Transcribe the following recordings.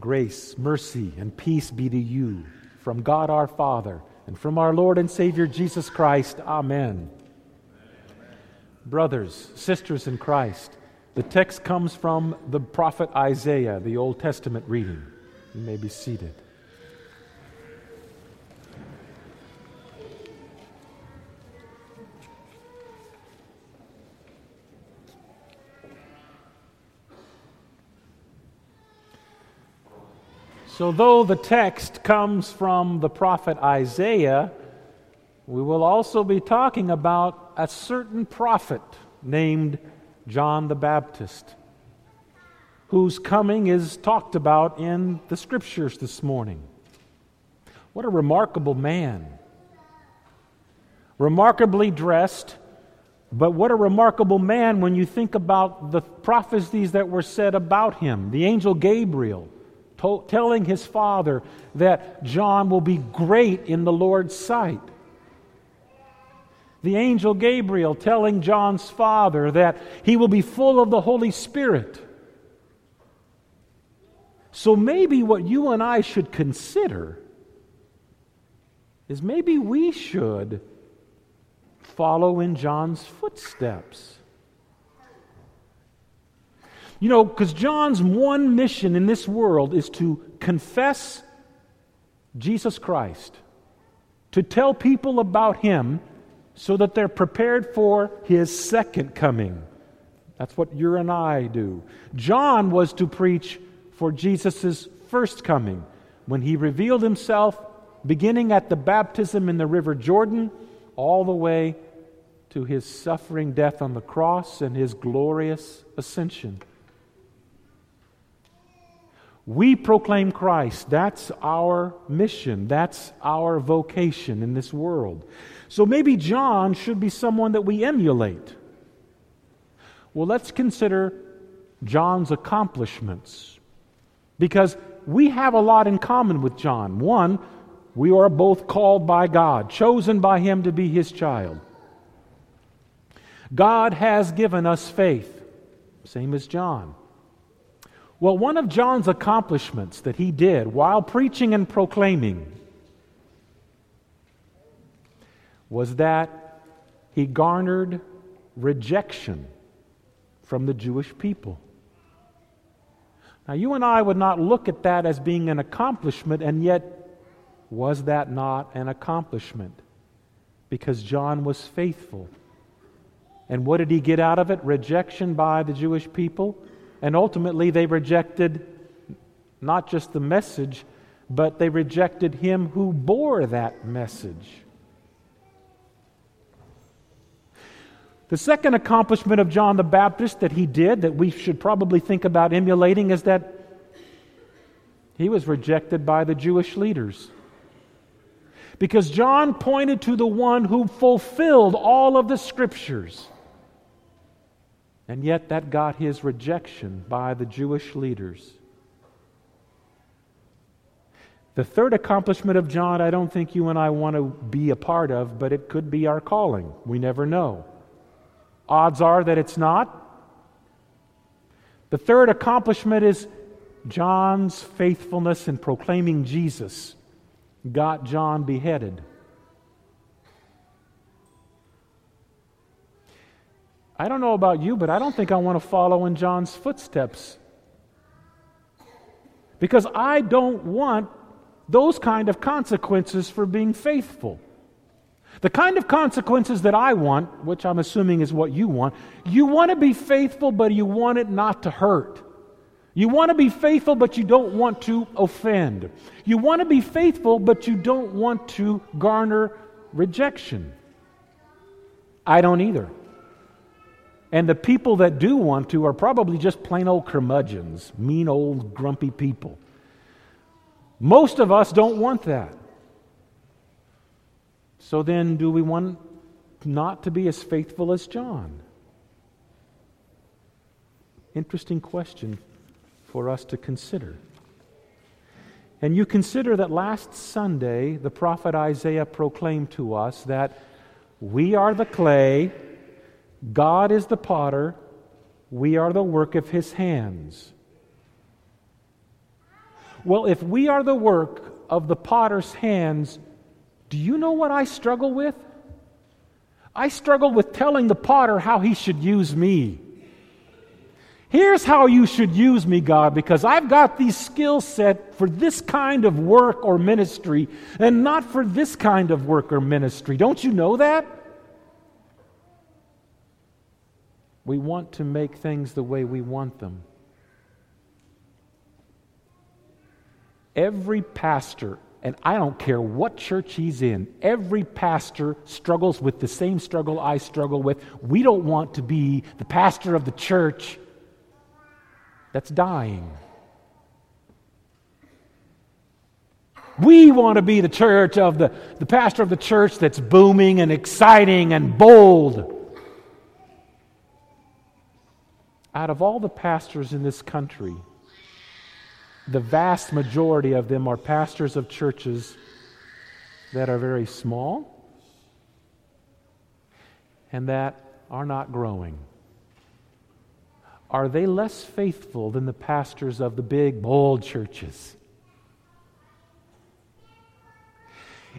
Grace, mercy, and peace be to you from God our Father and from our Lord and Savior Jesus Christ. Amen. Brothers, sisters in Christ, the text comes from the prophet Isaiah, the Old Testament reading. You may be seated. So, though the text comes from the prophet Isaiah, we will also be talking about a certain prophet named John the Baptist, whose coming is talked about in the scriptures this morning. What a remarkable man! Remarkably dressed, but what a remarkable man when you think about the prophecies that were said about him. The angel Gabriel to- telling his father that John will be great in the Lord's sight. The angel Gabriel telling John's father that he will be full of the Holy Spirit. So maybe what you and I should consider is maybe we should follow in John's footsteps. You know, because John's one mission in this world is to confess Jesus Christ, to tell people about him so that they're prepared for his second coming. That's what you and I do. John was to preach for Jesus' first coming when he revealed himself beginning at the baptism in the river Jordan all the way to his suffering death on the cross and his glorious ascension. We proclaim Christ. That's our mission. That's our vocation in this world. So maybe John should be someone that we emulate. Well, let's consider John's accomplishments. Because we have a lot in common with John. One, we are both called by God, chosen by Him to be His child. God has given us faith, same as John. Well, one of John's accomplishments that he did while preaching and proclaiming was that he garnered rejection from the Jewish people. Now, you and I would not look at that as being an accomplishment, and yet, was that not an accomplishment? Because John was faithful. And what did he get out of it? Rejection by the Jewish people? And ultimately, they rejected not just the message, but they rejected him who bore that message. The second accomplishment of John the Baptist that he did, that we should probably think about emulating, is that he was rejected by the Jewish leaders. Because John pointed to the one who fulfilled all of the scriptures. And yet, that got his rejection by the Jewish leaders. The third accomplishment of John, I don't think you and I want to be a part of, but it could be our calling. We never know. Odds are that it's not. The third accomplishment is John's faithfulness in proclaiming Jesus got John beheaded. I don't know about you, but I don't think I want to follow in John's footsteps. Because I don't want those kind of consequences for being faithful. The kind of consequences that I want, which I'm assuming is what you want, you want to be faithful, but you want it not to hurt. You want to be faithful, but you don't want to offend. You want to be faithful, but you don't want to garner rejection. I don't either. And the people that do want to are probably just plain old curmudgeons, mean old grumpy people. Most of us don't want that. So then, do we want not to be as faithful as John? Interesting question for us to consider. And you consider that last Sunday, the prophet Isaiah proclaimed to us that we are the clay God is the potter, we are the work of his hands. Well, if we are the work of the potter's hands, do you know what I struggle with? I struggle with telling the potter how he should use me. Here's how you should use me, God, because I've got these skill set for this kind of work or ministry and not for this kind of work or ministry. Don't you know that? We want to make things the way we want them. Every pastor, and I don't care what church he's in, every pastor struggles with the same struggle I struggle with. We don't want to be the pastor of the church that's dying. We want to be the church of the, the pastor of the church that's booming and exciting and bold. Out of all the pastors in this country, the vast majority of them are pastors of churches that are very small and that are not growing. Are they less faithful than the pastors of the big, bold churches?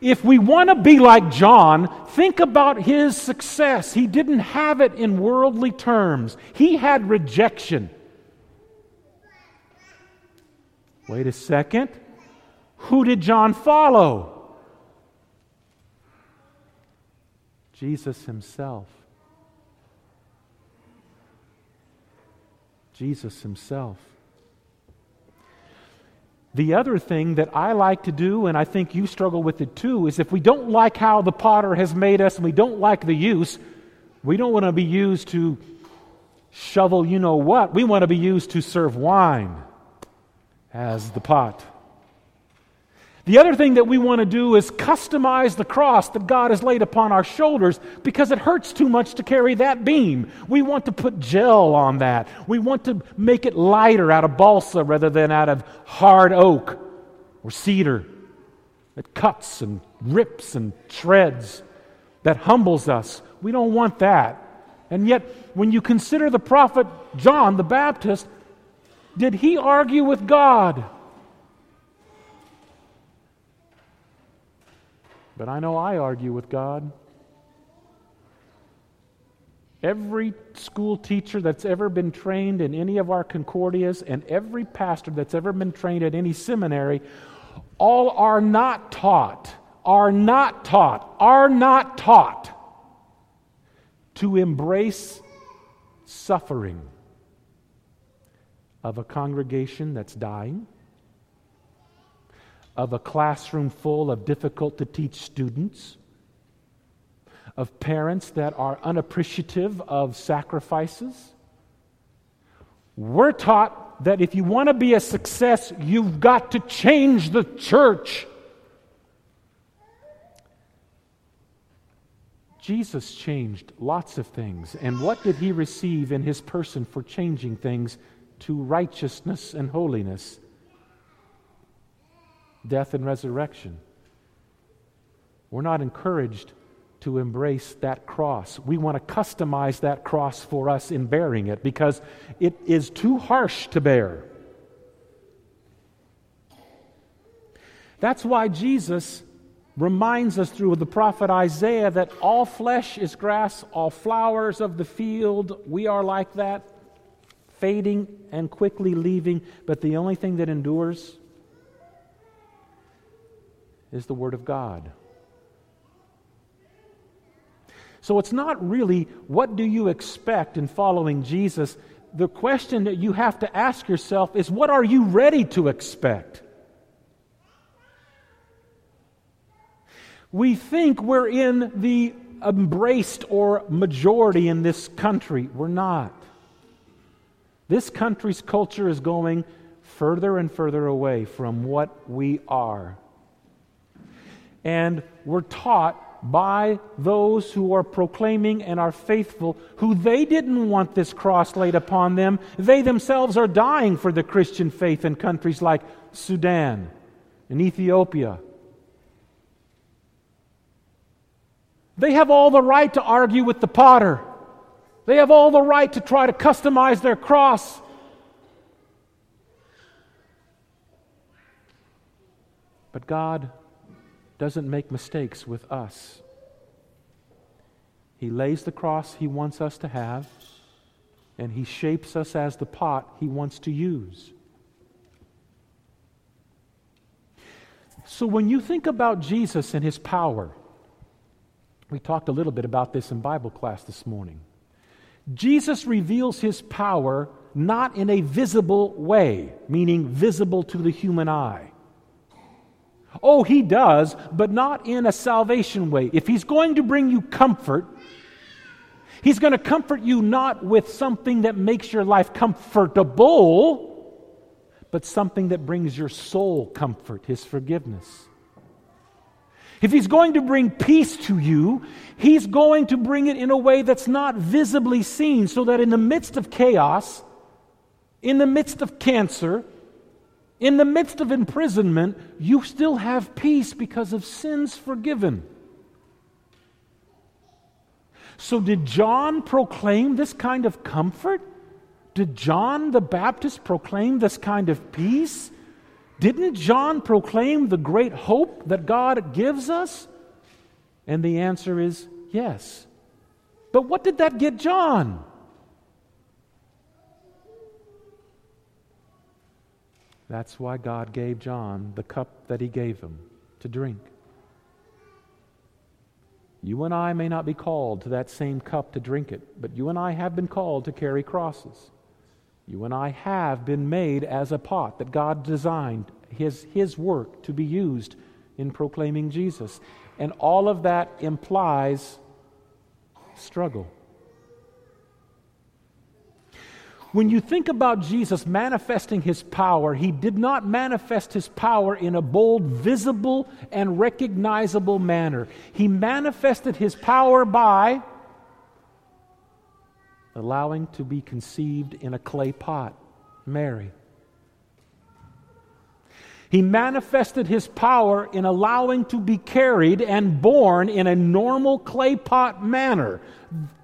If we want to be like John, think about his success. He didn't have it in worldly terms, he had rejection. Wait a second. Who did John follow? Jesus himself. Jesus himself. The other thing that I like to do, and I think you struggle with it too, is if we don't like how the potter has made us and we don't like the use, we don't want to be used to shovel you know what. We want to be used to serve wine as the pot. The other thing that we want to do is customize the cross that God has laid upon our shoulders because it hurts too much to carry that beam. We want to put gel on that. We want to make it lighter out of balsa rather than out of hard oak or cedar that cuts and rips and shreds, that humbles us. We don't want that. And yet, when you consider the prophet John the Baptist, did he argue with God? But I know I argue with God. Every school teacher that's ever been trained in any of our Concordias and every pastor that's ever been trained at any seminary, all are not taught, are not taught, are not taught to embrace suffering of a congregation that's dying of a classroom full of difficult to teach students, of parents that are unappreciative of sacrifices. We're taught that if you want to be a success, you've got to change the church. Jesus changed lots of things. And what did he receive in his person for changing things to righteousness and holiness? Death, and resurrection. We're not encouraged to embrace that cross. We want to customize that cross for us in bearing it because it is too harsh to bear. That's why Jesus reminds us through the prophet Isaiah that all flesh is grass, all flowers of the field, we are like that, fading and quickly leaving, but the only thing that endures is the Word of God. So it's not really what do you expect in following Jesus. The question that you have to ask yourself is what are you ready to expect? We think we're in the embraced or majority in this country. We're not. This country's culture is going further and further away from what we are and were taught by those who are proclaiming and are faithful, who they didn't want this cross laid upon them. They themselves are dying for the Christian faith in countries like Sudan and Ethiopia. They have all the right to argue with the potter. They have all the right to try to customize their cross. But God doesn't make mistakes with us. He lays the cross He wants us to have, and He shapes us as the pot He wants to use. So when you think about Jesus and His power, we talked a little bit about this in Bible class this morning. Jesus reveals His power not in a visible way, meaning visible to the human eye. Oh, he does, but not in a salvation way. If he's going to bring you comfort, he's going to comfort you not with something that makes your life comfortable, but something that brings your soul comfort, his forgiveness. If he's going to bring peace to you, he's going to bring it in a way that's not visibly seen, so that in the midst of chaos, in the midst of cancer, in the midst of imprisonment, you still have peace because of sins forgiven. So, did John proclaim this kind of comfort? Did John the Baptist proclaim this kind of peace? Didn't John proclaim the great hope that God gives us? And the answer is yes. But what did that get John? That's why God gave John the cup that he gave him to drink. You and I may not be called to that same cup to drink it, but you and I have been called to carry crosses. You and I have been made as a pot that God designed his, his work to be used in proclaiming Jesus. And all of that implies struggle. When you think about Jesus manifesting his power, he did not manifest his power in a bold, visible, and recognizable manner. He manifested his power by allowing to be conceived in a clay pot, Mary. He manifested his power in allowing to be carried and born in a normal clay pot manner.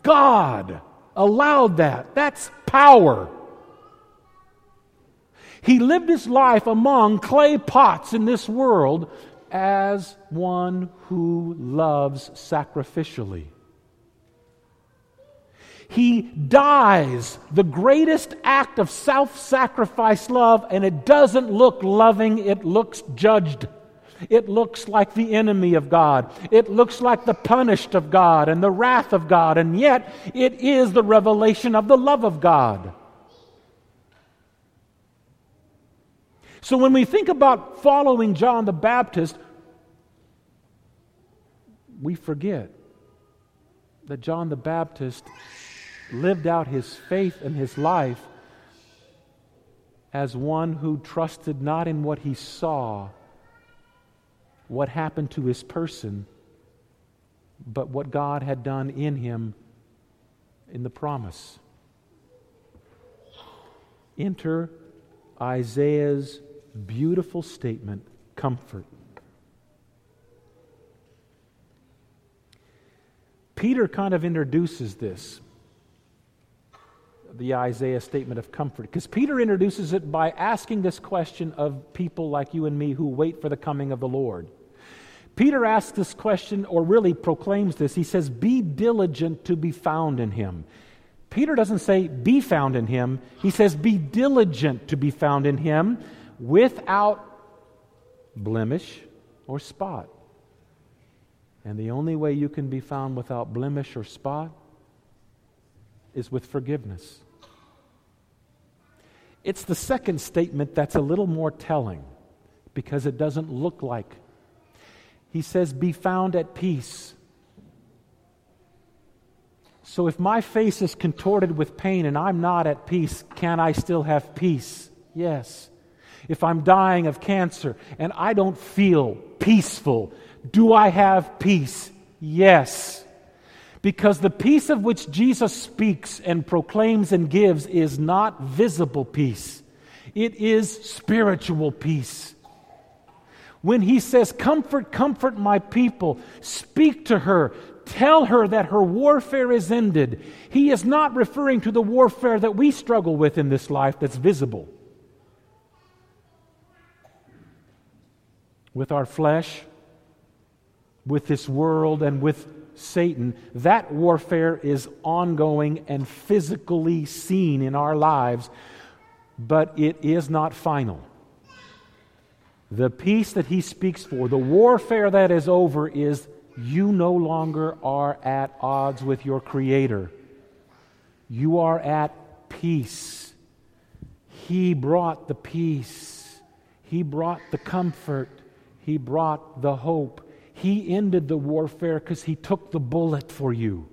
God allowed that. That's power. He lived his life among clay pots in this world as one who loves sacrificially. He dies the greatest act of self sacrifice love, and it doesn't look loving, it looks judged. It looks like the enemy of God. It looks like the punished of God and the wrath of God, and yet it is the revelation of the love of God. So when we think about following John the Baptist, we forget that John the Baptist lived out his faith and his life as one who trusted not in what he saw what happened to his person, but what God had done in him in the promise. Enter Isaiah's beautiful statement comfort. Peter kind of introduces this, the Isaiah statement of comfort, because Peter introduces it by asking this question of people like you and me who wait for the coming of the Lord. Peter asks this question, or really proclaims this. He says, Be diligent to be found in him. Peter doesn't say, Be found in him. He says, Be diligent to be found in him without blemish or spot. And the only way you can be found without blemish or spot is with forgiveness. It's the second statement that's a little more telling because it doesn't look like he says, Be found at peace. So if my face is contorted with pain and I'm not at peace, can I still have peace? Yes. If I'm dying of cancer and I don't feel peaceful, do I have peace? Yes. Because the peace of which Jesus speaks and proclaims and gives is not visible peace, it is spiritual peace. When he says, Comfort, comfort my people, speak to her, tell her that her warfare is ended, he is not referring to the warfare that we struggle with in this life that's visible. with our flesh, with this world, and with Satan, that warfare is ongoing and physically seen in our lives, but it is not final. The peace that he speaks for, the warfare that is over, is you no longer are at odds with your Creator. You are at peace. He brought the peace, He brought the comfort, He brought the hope. He ended the warfare because He took the bullet for you.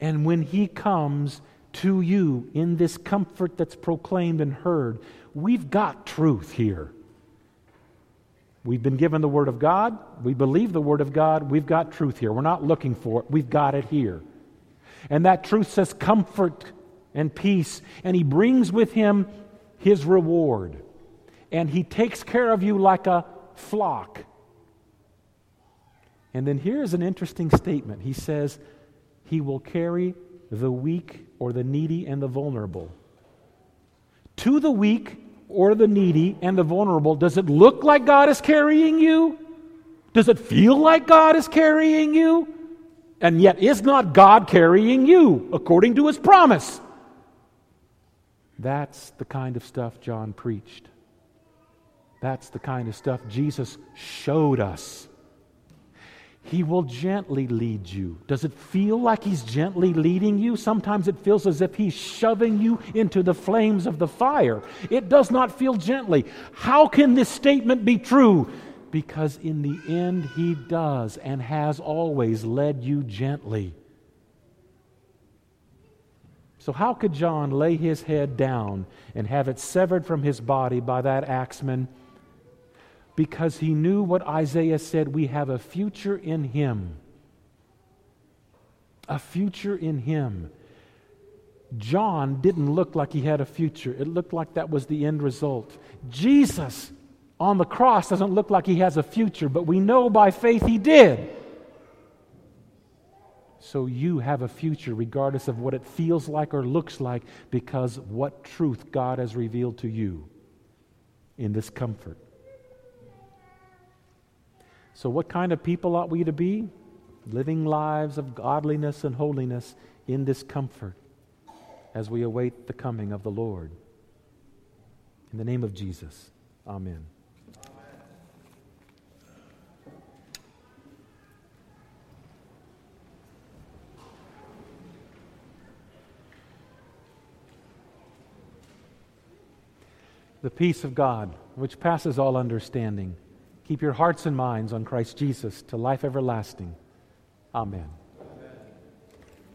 And when He comes to you in this comfort that's proclaimed and heard, we've got truth here. We've been given the Word of God. We believe the Word of God. We've got truth here. We're not looking for it. We've got it here. And that truth says comfort and peace. And He brings with Him His reward. And He takes care of you like a flock. And then here's an interesting statement He says, He will carry the weak or the needy and the vulnerable. To the weak or the needy and the vulnerable, does it look like God is carrying you? Does it feel like God is carrying you? And yet, is not God carrying you according to his promise? That's the kind of stuff John preached. That's the kind of stuff Jesus showed us. He will gently lead you. Does it feel like He's gently leading you? Sometimes it feels as if He's shoving you into the flames of the fire. It does not feel gently. How can this statement be true? Because in the end, He does and has always led you gently. So, how could John lay his head down and have it severed from his body by that axeman? Because he knew what Isaiah said we have a future in him. A future in him. John didn't look like he had a future, it looked like that was the end result. Jesus on the cross doesn't look like he has a future, but we know by faith he did. So you have a future regardless of what it feels like or looks like because what truth God has revealed to you in this comfort. So, what kind of people ought we to be? Living lives of godliness and holiness in this comfort as we await the coming of the Lord. In the name of Jesus, amen. The peace of God, which passes all understanding Keep your hearts and minds on Christ Jesus to life everlasting. Amen.